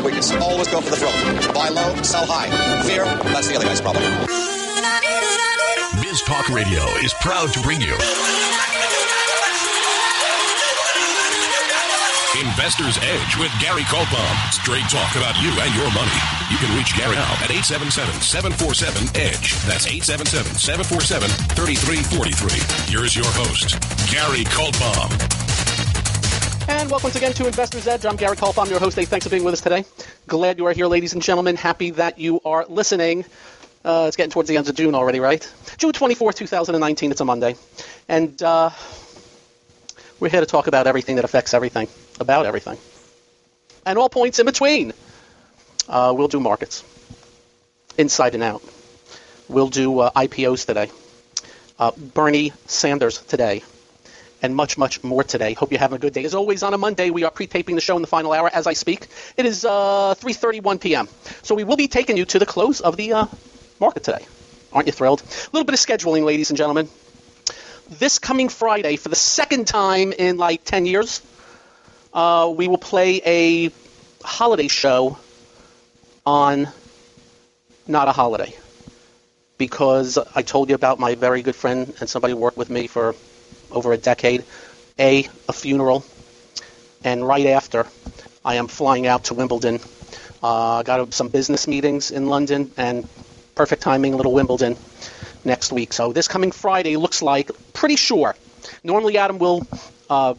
my weakness. Always go for the thrill. Buy low, sell high. Fear, that's the other guy's problem. Biz Talk Radio is proud to bring you Investor's Edge with Gary Kaltbaum. Straight talk about you and your money. You can reach Gary now at 877-747-EDGE. That's 877-747-3343. Here's your host, Gary Kaltbaum. And welcome once again to Investor's Edge. I'm Gary Kolf. I'm your host. Hey, thanks for being with us today. Glad you are here, ladies and gentlemen. Happy that you are listening. Uh, it's getting towards the end of June already, right? June 24, 2019. It's a Monday. And uh, we're here to talk about everything that affects everything, about everything, and all points in between. Uh, we'll do markets, inside and out. We'll do uh, IPOs today, uh, Bernie Sanders today, and much, much more today. Hope you're having a good day. As always, on a Monday, we are pre-taping the show in the final hour as I speak. It is uh, 3.31 p.m. So we will be taking you to the close of the uh, market today. Aren't you thrilled? A little bit of scheduling, ladies and gentlemen this coming Friday, for the second time in like 10 years, uh, we will play a holiday show on not a holiday. Because I told you about my very good friend and somebody who worked with me for over a decade, A, a funeral, and right after, I am flying out to Wimbledon. Uh, got some business meetings in London, and perfect timing, little Wimbledon next week. So this coming Friday looks like pretty sure. Normally Adam will uh,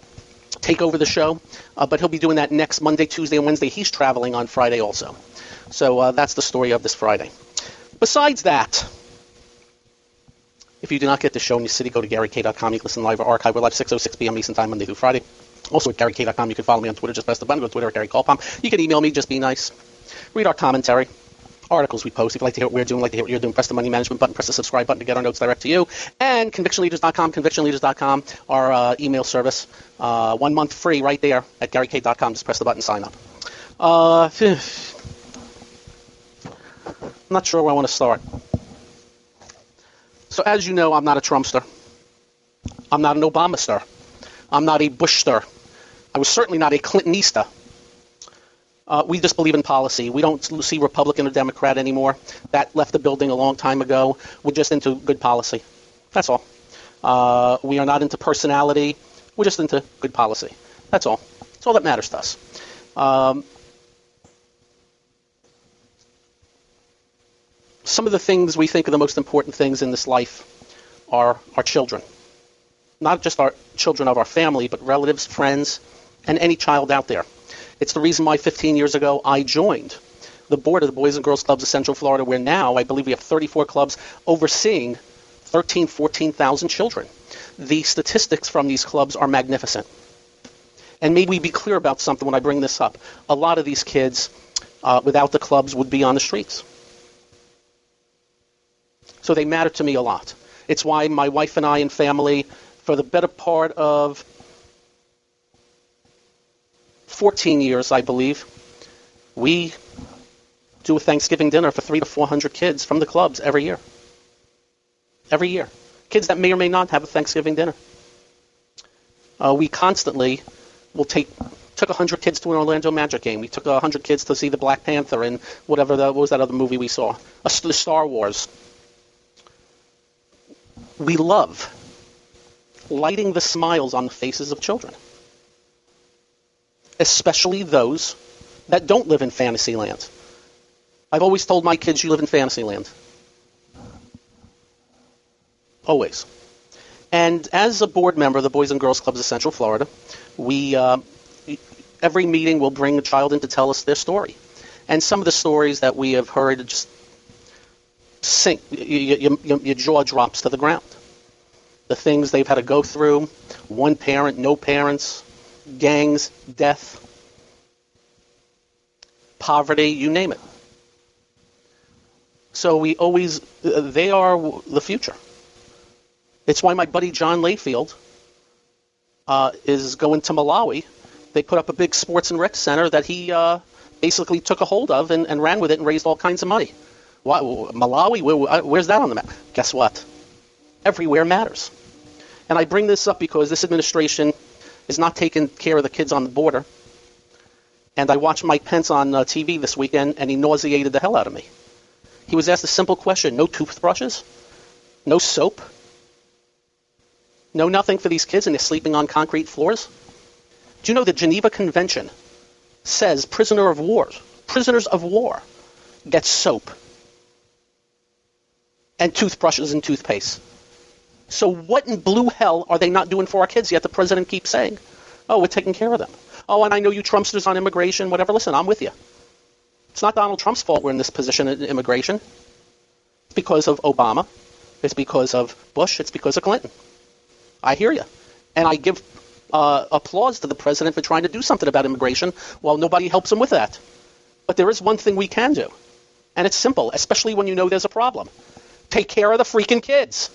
take over the show, uh, but he'll be doing that next Monday, Tuesday, and Wednesday. He's traveling on Friday also. So uh, that's the story of this Friday. Besides that, if you do not get the show in your city, go to GaryK.com. You can listen live or archive. We're live 6.06 p.m. Eastern Time, Monday through Friday. Also at GaryK.com. You can follow me on Twitter. Just press the button. Go to Twitter at Gary Kaltbaum. You can email me. Just be nice. Read our commentary articles we post. If you'd like to hear what we're doing, like to hear what you're doing, press the money management button, press the subscribe button to get our notes direct to you. And convictionleaders.com, convictionleaders.com, our uh, email service. Uh, one month free right there at GaryK.com. Just press the button, sign up. Uh, I'm not sure where I want to start. So as you know, I'm not a Trumpster. I'm not an Obamaster. I'm not a Bushster. I was certainly not a Clintonista. Uh, we just believe in policy. We don't see Republican or Democrat anymore. That left the building a long time ago. We're just into good policy. That's all. Uh, we are not into personality. We're just into good policy. That's all. That's all that matters to us. Um, some of the things we think are the most important things in this life are our children. Not just our children of our family, but relatives, friends, and any child out there. It's the reason why 15 years ago I joined the board of the Boys and Girls Clubs of Central Florida, where now I believe we have 34 clubs overseeing 13, 14,000 children. The statistics from these clubs are magnificent. And maybe we be clear about something when I bring this up. A lot of these kids, uh, without the clubs, would be on the streets. So they matter to me a lot. It's why my wife and I and family, for the better part of 14 years, I believe, we do a Thanksgiving dinner for three to 400 kids from the clubs every year. Every year. Kids that may or may not have a Thanksgiving dinner. Uh, we constantly will take took 100 kids to an Orlando Magic game. We took 100 kids to see the Black Panther and whatever that what was that other movie we saw, uh, Star Wars. We love lighting the smiles on the faces of children especially those that don't live in fantasy land. I've always told my kids, you live in fantasy land. Always. And as a board member of the Boys and Girls Clubs of Central Florida, we uh, every meeting will bring a child in to tell us their story. And some of the stories that we have heard just sink, your, your, your jaw drops to the ground. The things they've had to go through, one parent, no parents, gangs, death, poverty, you name it. So we always, they are the future. It's why my buddy John Layfield uh, is going to Malawi. They put up a big sports and rec center that he uh, basically took a hold of and, and, ran with it and raised all kinds of money. Why, Malawi, where, where's that on the map? Guess what? Everywhere matters. And I bring this up because this administration is not taking care of the kids on the border. And I watched Mike Pence on uh, TV this weekend, and he nauseated the hell out of me. He was asked a simple question no toothbrushes, no soap, no nothing for these kids, and they're sleeping on concrete floors. Do you know the Geneva Convention says prisoner of war, prisoners of war get soap and toothbrushes and toothpaste. So what in blue hell are they not doing for our kids yet? The president keeps saying, oh, we're taking care of them. Oh, and I know you Trumpsters on immigration, whatever. Listen, I'm with you. It's not Donald Trump's fault we're in this position in immigration. It's because of Obama. It's because of Bush. It's because of Clinton. I hear you. And I give uh, applause to the president for trying to do something about immigration while nobody helps him with that. But there is one thing we can do. And it's simple, especially when you know there's a problem. Take care of the freaking kids.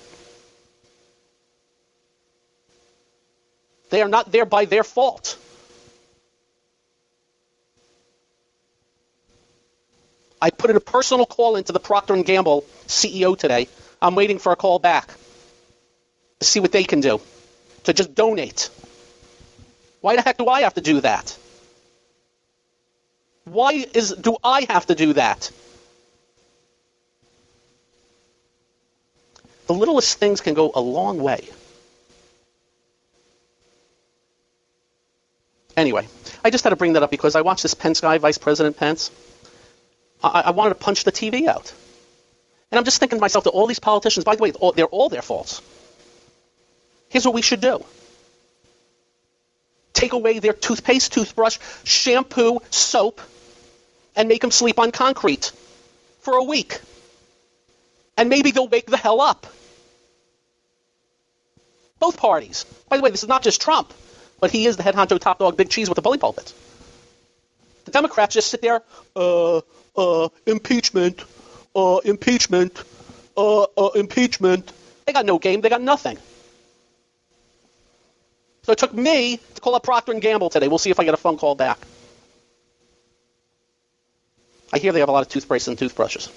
They are not there by their fault. I put in a personal call into the Procter & Gamble CEO today. I'm waiting for a call back to see what they can do, to just donate. Why the heck do I have to do that? Why is do I have to do that? The littlest things can go a long way. Anyway, I just had to bring that up because I watched this Pence guy, Vice President Pence. I, I wanted to punch the TV out. And I'm just thinking to myself that all these politicians, by the way, they're all their faults. Here's what we should do take away their toothpaste, toothbrush, shampoo, soap, and make them sleep on concrete for a week. And maybe they'll wake the hell up. Both parties. By the way, this is not just Trump, but he is the head honcho top dog, big cheese with the bully pulpit. The Democrats just sit there, uh, uh, impeachment, uh, impeachment, uh, uh, impeachment. They got no game. They got nothing. So it took me to call up Procter and Gamble today. We'll see if I get a phone call back. I hear they have a lot of toothpaste and toothbrushes.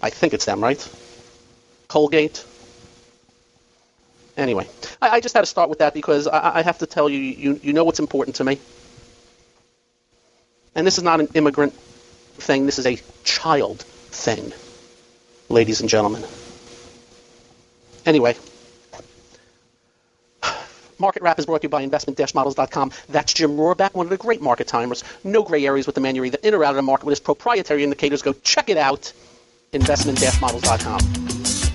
I think it's them, right? Colgate. Anyway, I, I just had to start with that because I, I have to tell you, you, you know what's important to me. And this is not an immigrant thing. This is a child thing, ladies and gentlemen. Anyway, Market Wrap is brought to you by investment-models.com. That's Jim Rohrback, one of the great market timers. No gray areas with the man. You're either in or out of the market with his proprietary indicators. Go check it out, investment-models.com.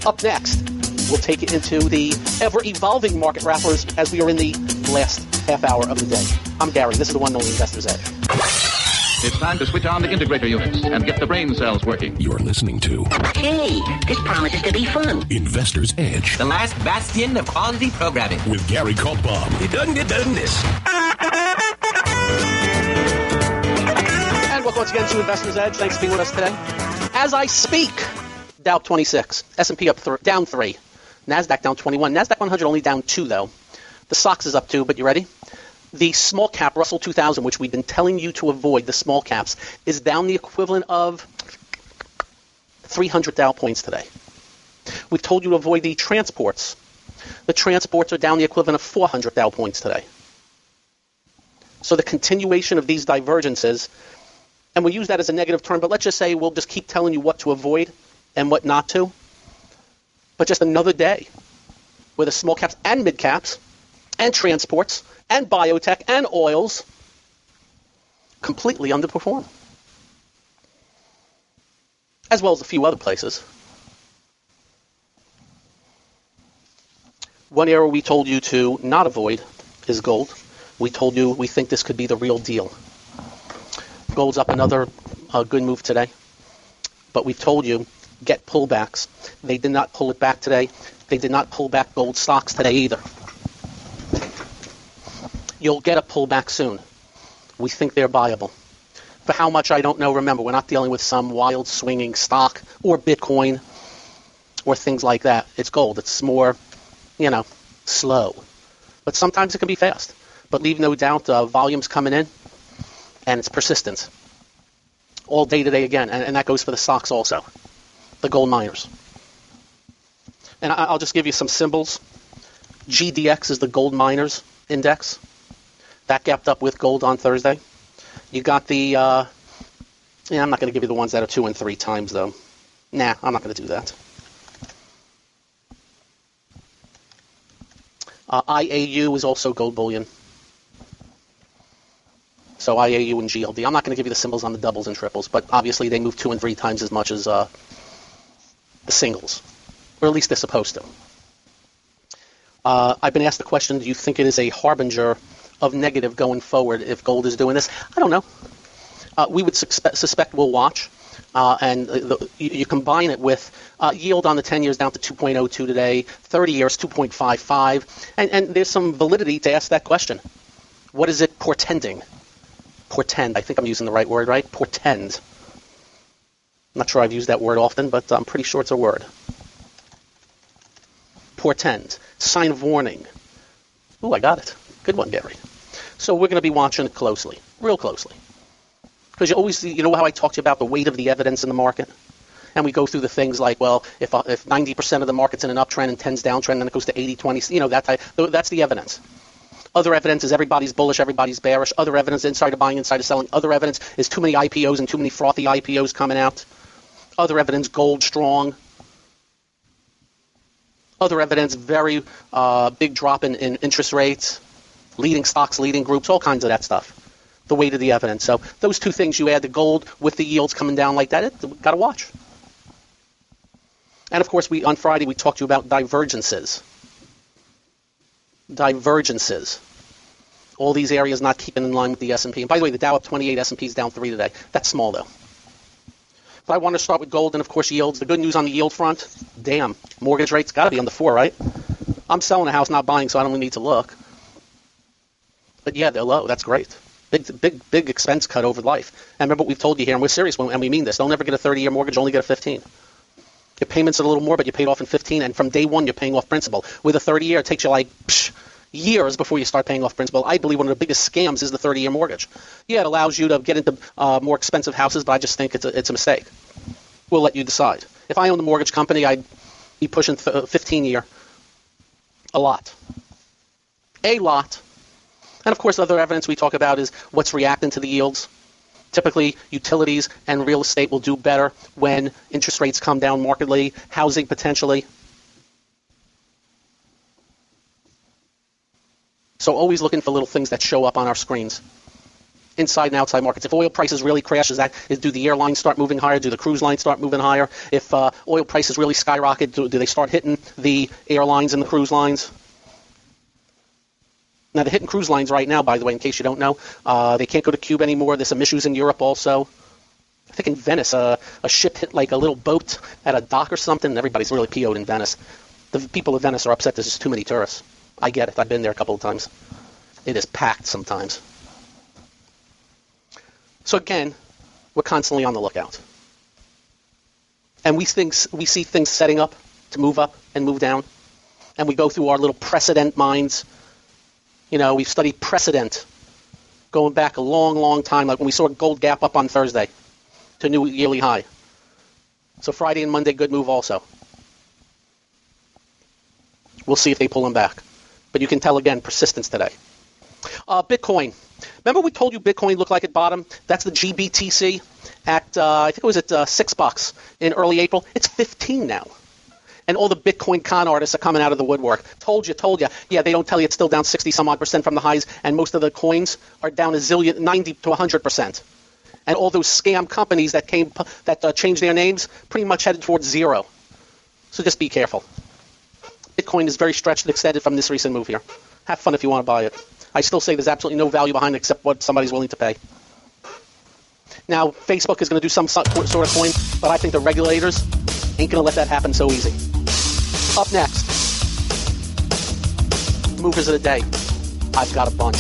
Up next, we'll take it into the ever-evolving market wrappers as we are in the last half hour of the day. I'm Gary. This is the one only Investor's Edge. It's time to switch on the integrator units and get the brain cells working. You're listening to Hey, this promises to be fun. Investor's Edge The last bastion of quality programming. with Gary Kaltbaum. It doesn't get done this. And welcome once again to Investor's Edge. Thanks for being with us today. As I speak, Dow 26, S&P up th- down three, Nasdaq down 21, Nasdaq 100 only down two though. The SOX is up two, but you ready? The small cap Russell 2000, which we've been telling you to avoid, the small caps, is down the equivalent of 300 Dow points today. We've told you to avoid the transports. The transports are down the equivalent of 400 Dow points today. So the continuation of these divergences, and we use that as a negative term, but let's just say we'll just keep telling you what to avoid and what not to. But just another day where the small caps and mid caps and transports and biotech and oils completely underperform. As well as a few other places. One area we told you to not avoid is gold. We told you we think this could be the real deal. Gold's up another uh, good move today. But we've told you get pullbacks. They did not pull it back today. They did not pull back gold stocks today either. You'll get a pullback soon. We think they're buyable. For how much, I don't know. Remember, we're not dealing with some wild swinging stock or Bitcoin or things like that. It's gold. It's more, you know, slow. But sometimes it can be fast. But leave no doubt, uh, volume's coming in, and it's persistence. All day today again, and, and that goes for the stocks also, the gold miners. And I, I'll just give you some symbols. GDX is the gold miners index. That gapped up with gold on Thursday. You got the. Uh, yeah, I'm not going to give you the ones that are two and three times though. Nah, I'm not going to do that. Uh, IAU is also gold bullion. So IAU and GLD. I'm not going to give you the symbols on the doubles and triples, but obviously they move two and three times as much as uh, the singles, or at least they're supposed to. Uh, I've been asked the question: Do you think it is a harbinger of negative going forward if gold is doing this? I don't know. Uh, we would suspect, suspect we'll watch. Uh, and the, you, you, combine it with uh, yield on the 10 years down to 2.02 today, 30 years 2.55, and, and there's some validity to ask that question. What is it portending? Portend. I think I'm using the right word, right? Portend. I'm not sure I've used that word often, but I'm pretty sure it's a word. Portend. Sign of warning. Ooh, I got it. Good one, Gary. So we're going to be watching it closely, real closely. Because you always, you know how I talked to you about the weight of the evidence in the market? And we go through the things like, well, if, uh, if 90% of the market's in an uptrend and 10's downtrend, then it goes to 80, 20, you know, that type, that's the evidence. Other evidence is everybody's bullish, everybody's bearish. Other evidence, insider buying, insider selling. Other evidence is too many IPOs and too many frothy IPOs coming out. Other evidence, gold strong. Other evidence, very uh, big drop in, in interest rates, leading stocks, leading groups, all kinds of that stuff the weight of the evidence. So those two things, you add the gold with the yields coming down like that, it got to watch. And of course, we on Friday we talked to you about divergences. Divergences. All these areas not keeping in line with the S&P. And by the way, the Dow up 28, S&P is down 3 today. That's small though. But I want to start with gold and of course yields. The good news on the yield front, damn, mortgage rates got to be on the 4, right? I'm selling a house, not buying, so I don't really need to look. But yeah, they're low. That's great. Big, big, big expense cut over life. And remember what we've told you here, and we're serious and we mean this. Don't ever get a 30-year mortgage, only get a 15. Your payments are a little more, but you paid off in 15, and from day one you're paying off principal. With a 30-year, it takes you like psh, years before you start paying off principal. I believe one of the biggest scams is the 30-year mortgage. Yeah, it allows you to get into uh, more expensive houses, but I just think it's a, it's a mistake. We'll let you decide. If I owned a mortgage company, I'd be pushing 15-year. A lot. A lot. And of course, other evidence we talk about is what's reacting to the yields. Typically, utilities and real estate will do better when interest rates come down markedly, housing potentially. So always looking for little things that show up on our screens. Inside and outside markets. If oil prices really crash, is that, is, do the airlines start moving higher? Do the cruise lines start moving higher? If uh, oil prices really skyrocket, do, do they start hitting the airlines and the cruise lines? Now, the hitting cruise lines right now, by the way, in case you don't know, uh, they can't go to Cuba anymore. There's some issues in Europe also. I think in Venice, uh, a ship hit like a little boat at a dock or something, and everybody's really PO'd in Venice. The people of Venice are upset there's just too many tourists. I get it. I've been there a couple of times. It is packed sometimes. So again, we're constantly on the lookout. And we, think, we see things setting up to move up and move down. And we go through our little precedent minds you know, we've studied precedent going back a long, long time, like when we saw gold gap up on Thursday to new yearly high. So Friday and Monday, good move also. We'll see if they pull them back. But you can tell again, persistence today. Uh, Bitcoin. Remember we told you Bitcoin looked like it bottom? That's the GBTC at, uh, I think it was at uh, 6 bucks in early April. It's 15 now and all the Bitcoin con artists are coming out of the woodwork. Told you, told you. Yeah, they don't tell you it's still down 60 some odd percent from the highs, and most of the coins are down a zillion, 90 to 100 percent. And all those scam companies that came that uh, changed their names pretty much headed towards zero. So just be careful. Bitcoin is very stretched and extended from this recent move here. Have fun if you want to buy it. I still say there's absolutely no value behind it except what somebody's willing to pay. Now, Facebook is going to do some sort of coin, but I think the regulators ain't going to let that happen so easy. Up next, movers of the day. I've got a bunch.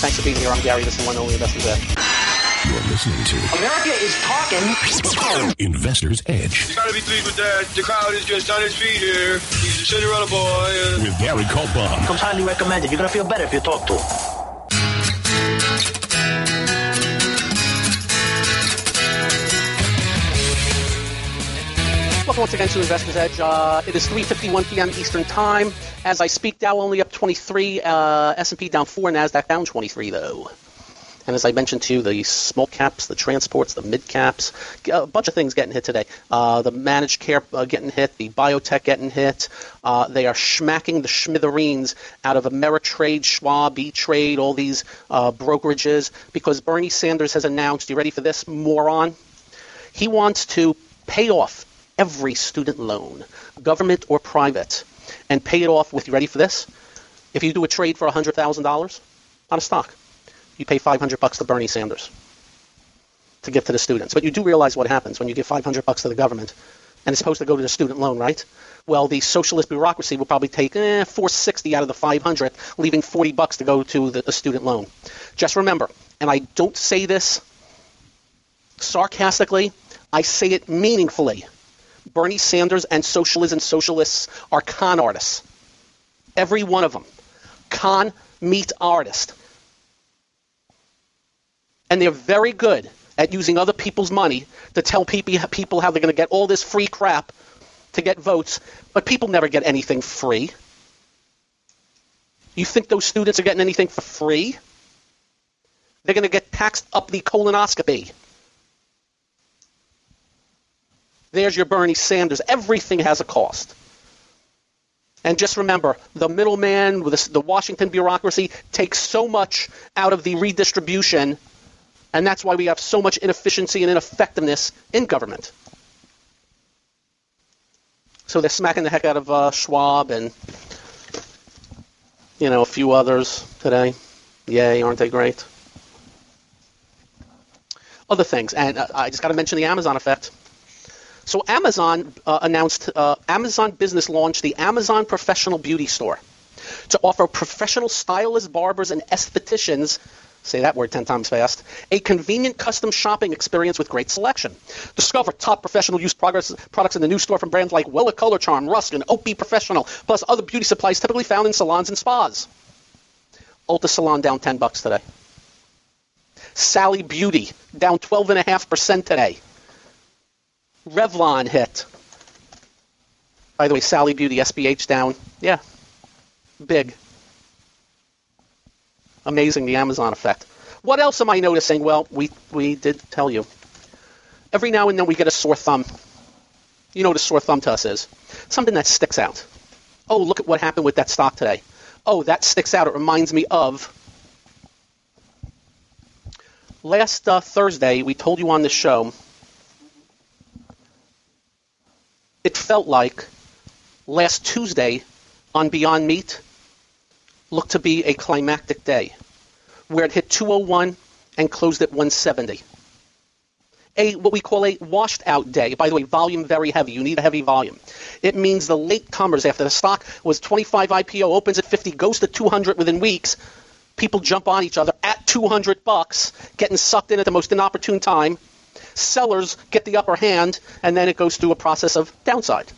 Thanks for being here. I'm Gary. This is one only Investors Edge. You're listening to America is talking. Investors Edge You gotta be pleased with that. The crowd is just on his feet here. He's a Cinderella boy. With Gary Kaltbaum. Comes highly recommended. You're gonna feel better if you talk to him. Welcome once again to Investors Edge. Uh, it is 3:51 p.m. Eastern Time. As I speak, Dow only up 23, uh, S&P down four, Nasdaq down 23 though. And as I mentioned to you, the small caps, the transports, the mid caps, a bunch of things getting hit today. Uh, the managed care uh, getting hit, the biotech getting hit. Uh, they are smacking the schmithereens out of Ameritrade, Schwab, E-Trade, all these uh, brokerages because Bernie Sanders has announced, you ready for this, moron? He wants to pay off every student loan, government or private, and pay it off with, you ready for this? If you do a trade for $100,000 on a stock, you pay 500 bucks to Bernie Sanders to give to the students. But you do realize what happens when you give 500 bucks to the government, and it's supposed to go to the student loan, right? Well, the socialist bureaucracy will probably take eh, 460 out of the 500, leaving 40 bucks to go to the, the student loan. Just remember, and I don't say this sarcastically, I say it meaningfully. Bernie Sanders and socialism socialists are con artists. Every one of them. Con meat artist. And they're very good at using other people's money to tell people how they're going to get all this free crap to get votes, but people never get anything free. You think those students are getting anything for free? They're going to get taxed up the colonoscopy. There's your Bernie Sanders. Everything has a cost. And just remember, the middleman, the Washington bureaucracy, takes so much out of the redistribution, and that's why we have so much inefficiency and ineffectiveness in government. So they're smacking the heck out of uh, Schwab and, you know, a few others today. Yay, aren't they great? Other things, and uh, I just got to mention the Amazon effect. So Amazon uh, announced, uh, Amazon Business launched the Amazon Professional Beauty Store to offer professional stylists, barbers, and estheticians say that word 10 times fast, a convenient custom shopping experience with great selection. Discover top professional use products in the new store from brands like Wella Color Charm, Ruskin, OPI Professional, plus other beauty supplies typically found in salons and spas. Ulta Salon down 10 bucks today. Sally Beauty down 12.5% today. Revlon hit. By the way, Sally Beauty, SBH down. Yeah, big. Amazing, the Amazon effect. What else am I noticing? Well, we, we did tell you. Every now and then we get a sore thumb. You know what a sore thumb to us is? Something that sticks out. Oh, look at what happened with that stock today. Oh, that sticks out. It reminds me of. Last uh, Thursday, we told you on the show it felt like last Tuesday on Beyond Meat looked to be a climactic day, where it hit 201 and closed at 170. A what we call a washed out day. By the way, volume very heavy. You need a heavy volume. It means the late comers after the stock was 25 IPO opens at 50 goes to 200 within weeks. People jump on each other at 200 bucks, getting sucked in at the most inopportune time sellers get the upper hand, and then it goes through a process of downside.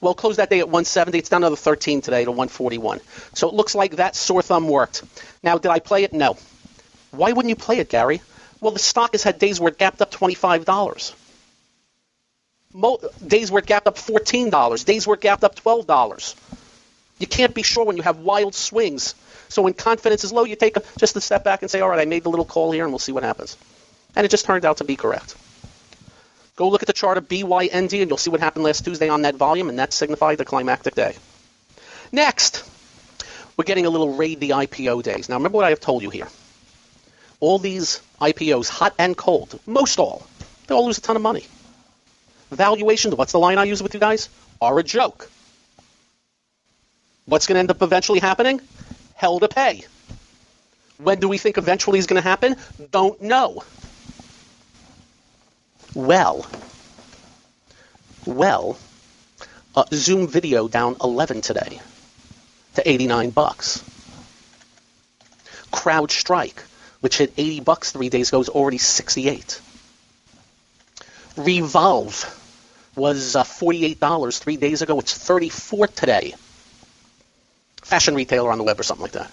Well, closed that day at 170. It's down another 13 today to 141. So it looks like that sore thumb worked. Now, did I play it? No. Why wouldn't you play it, Gary? Well, the stock has had days where it gapped up $25. Mo- days where it gapped up $14. Days where it gapped up $12. You can't be sure when you have wild swings. So when confidence is low, you take a, just a step back and say, all right, I made the little call here, and we'll see what happens. And it just turned out to be correct. Go look at the chart of BYND and you'll see what happened last Tuesday on that volume, and that signified the climactic day. Next, we're getting a little raid the IPO days. Now, remember what I have told you here. All these IPOs, hot and cold, most all, they all lose a ton of money. Valuations, what's the line I use with you guys? Are a joke. What's going to end up eventually happening? Hell to pay. When do we think eventually is going to happen? Don't know. Well, well, uh, Zoom video down 11 today to 89 bucks. CrowdStrike, which hit 80 bucks three days ago, is already 68. Revolve was uh, $48 three days ago. It's 34 today. Fashion retailer on the web or something like that.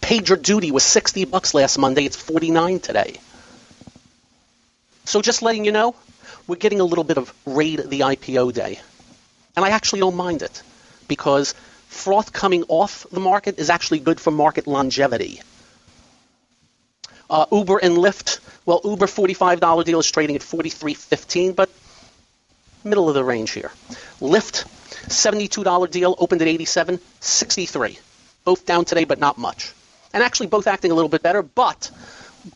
PagerDuty was 60 bucks last Monday. It's 49 today. So just letting you know, we're getting a little bit of raid the IPO day. And I actually don't mind it because froth coming off the market is actually good for market longevity. Uh, Uber and Lyft. Well, Uber $45 deal is trading at 43.15, but middle of the range here. Lyft $72 deal opened at 87.63. Both down today, but not much. And actually, both acting a little bit better, but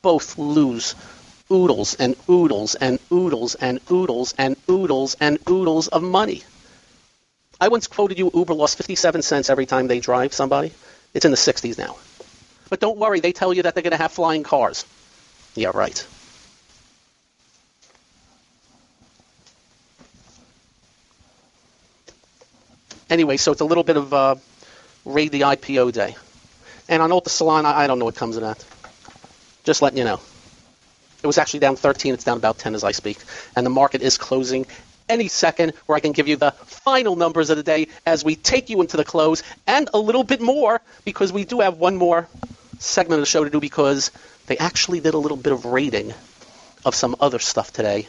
both lose oodles and oodles and oodles and oodles and oodles and oodles of money. I once quoted you Uber lost 57 cents every time they drive somebody. It's in the 60s now. But don't worry, they tell you that they're going to have flying cars. Yeah, right. Anyway, so it's a little bit of uh, raid the IPO day. And on Ulta Salon, I, I don't know what comes of that. Just letting you know. It was actually down 13. It's down about 10 as I speak. And the market is closing any second where I can give you the final numbers of the day as we take you into the close and a little bit more because we do have one more segment of the show to do because they actually did a little bit of rating of some other stuff today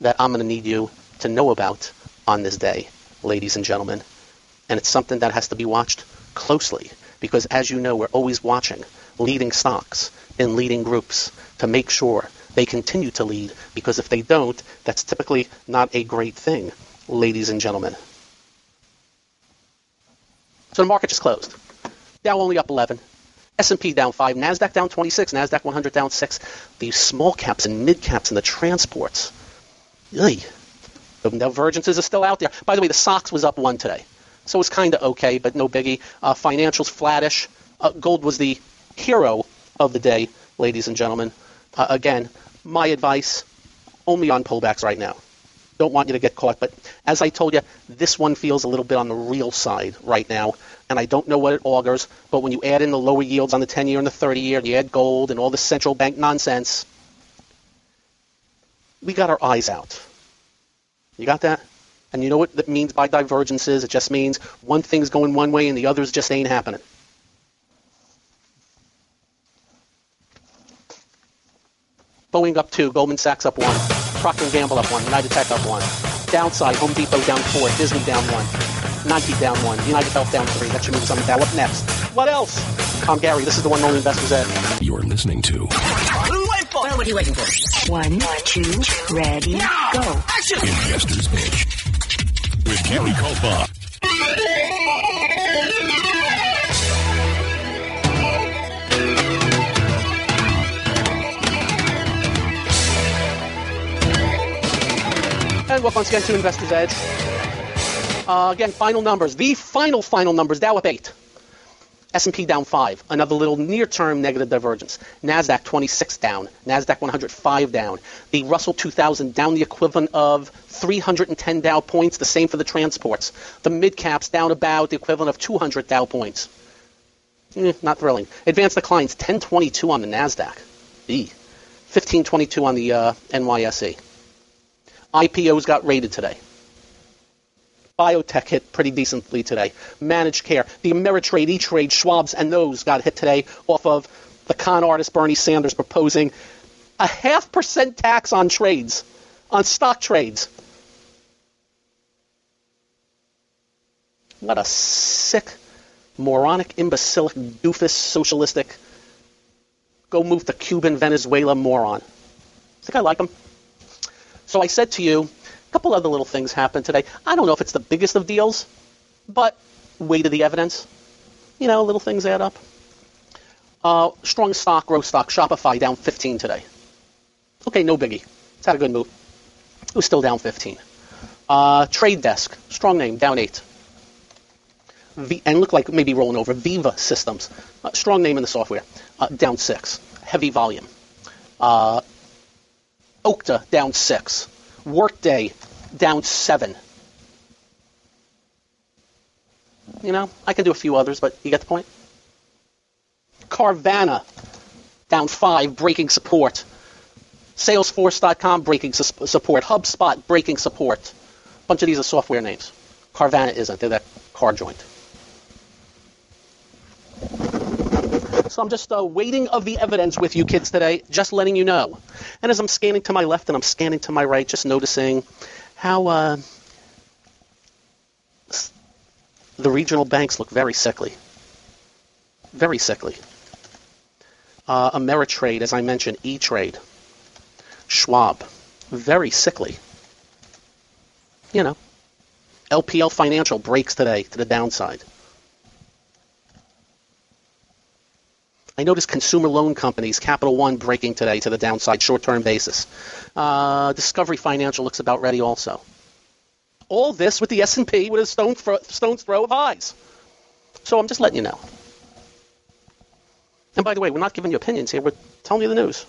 that I'm going to need you to know about on this day, ladies and gentlemen. And it's something that has to be watched closely because, as you know, we're always watching leading stocks in leading groups to make sure they continue to lead because if they don't, that's typically not a great thing, ladies and gentlemen. So the market just closed. Dow only up 11. S&P down 5, Nasdaq down 26, Nasdaq 100 down 6. These small caps and mid caps and the transports. Yay. The divergences are still out there. By the way, the SOX was up 1 today. So it's kind of okay, but no biggie. Uh, financials flattish. Uh, gold was the hero of the day, ladies and gentlemen. Uh, again, my advice only on pullbacks right now. Don't want you to get caught, but as I told you, this one feels a little bit on the real side right now, and I don't know what it augurs, but when you add in the lower yields on the 10 year and the 30 year, and you add gold and all the central bank nonsense, we got our eyes out. You got that? And you know what that means by divergences? It just means one thing's going one way and the others just ain't happening. Boeing up two, Goldman Sachs up one, Procter & Gamble up one, United Tech up one. Downside, Home Depot down four, Disney down one, Nike down one, United Health down three. That should mean something down. What next? What else? I'm Gary. This is the one only investors at. You're listening to Well, what are you waiting for? One, two, ready, go. Investor's Edge with Gary Kaltbaum. And welcome once again to Investors Edge. Uh, again, final numbers. The final, final numbers. Dow up 8. S&P down 5. Another little near-term negative divergence. NASDAQ 26 down. NASDAQ 105 down. The Russell 2000 down the equivalent of 310 Dow points. The same for the transports. The mid-caps down about the equivalent of 200 Dow points. Eh, not thrilling. Advanced declines 1022 on the NASDAQ. E. 1522 on the uh, NYSE. IPOs got rated today. Biotech hit pretty decently today. Managed care, the Ameritrade, E-Trade, Schwab's, and those got hit today off of the con artist Bernie Sanders proposing a half percent tax on trades, on stock trades. What a sick, moronic, imbecilic, doofus, socialistic, go move to Cuban, Venezuela moron. Think I like him? So I said to you, a couple other little things happened today. I don't know if it's the biggest of deals, but weight of the evidence. You know, little things add up. Uh, strong stock, growth stock, Shopify down 15 today. Okay, no biggie. It's had a good move. It was still down 15. Uh, Trade Desk, strong name, down 8. V- and look like maybe rolling over. Veeva Systems, uh, strong name in the software, uh, down 6. Heavy volume. Okta down six. Workday down seven. You know, I can do a few others, but you get the point. Carvana down five, breaking support. Salesforce.com breaking su- support. HubSpot breaking support. A bunch of these are software names. Carvana isn't. They're that car joint. So I'm just uh, waiting of the evidence with you kids today, just letting you know. And as I'm scanning to my left and I'm scanning to my right, just noticing how uh, the regional banks look very sickly. Very sickly. Uh, Ameritrade, as I mentioned, E-Trade, Schwab, very sickly. You know, LPL Financial breaks today to the downside. I noticed consumer loan companies, Capital One, breaking today to the downside, short-term basis. Uh, Discovery Financial looks about ready also. All this with the S&P with a stone throw, stone's throw of highs. So I'm just letting you know. And by the way, we're not giving you opinions here. We're telling you the news.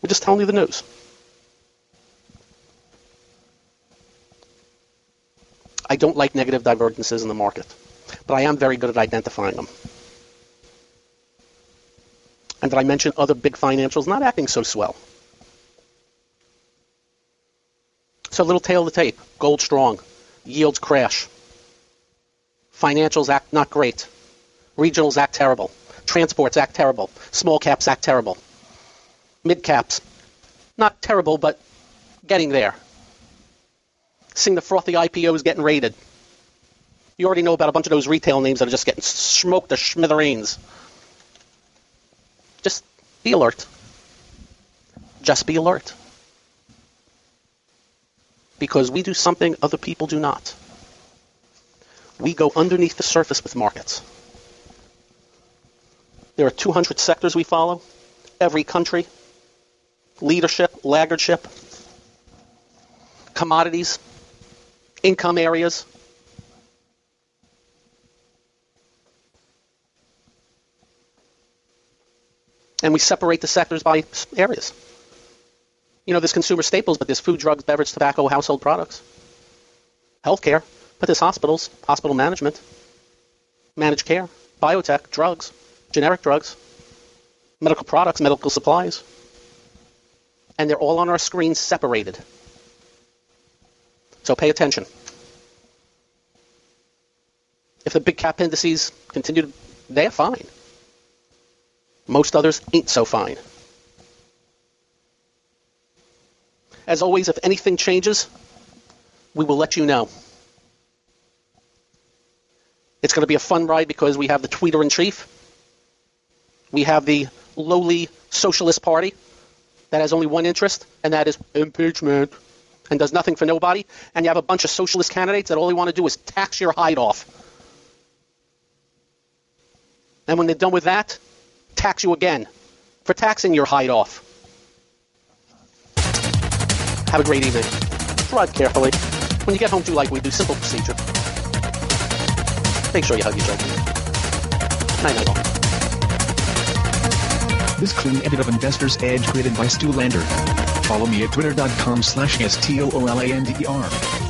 We're just telling you the news. Don't like negative divergences in the market, but I am very good at identifying them. And did I mention other big financials not acting so swell? So a little tail of the tape. Gold strong. Yields crash. Financials act not great. Regionals act terrible. Transports act terrible. Small caps act terrible. Mid caps, not terrible, but getting there. Seeing the frothy IPOs getting raided. You already know about a bunch of those retail names that are just getting smoked to smithereens. Just be alert. Just be alert. Because we do something other people do not. We go underneath the surface with markets. There are 200 sectors we follow, every country, leadership, laggardship, commodities, income areas. And we separate the sectors by areas. You know, there's consumer staples, but there's food, drugs, beverage, tobacco, household products, healthcare, but there's hospitals, hospital management, managed care, biotech, drugs, generic drugs, medical products, medical supplies. And they're all on our screens separated. So pay attention. If the big cap indices continue they're fine. Most others ain't so fine. As always, if anything changes, we will let you know. It's going to be a fun ride because we have the tweeter in chief. We have the lowly socialist party that has only one interest, and that is impeachment, and does nothing for nobody. And you have a bunch of socialist candidates that all they want to do is tax your hide off. And when they're done with that, tax you again for taxing your hide off. Have a great evening. Drive carefully. When you get home, do like we do. Simple procedure. Make sure you hug your children. Night night all. This clean edit of Investor's Edge created by Stu Lander. Follow me at twitter.com slash S-T-O-O-L-A-N-D-E-R.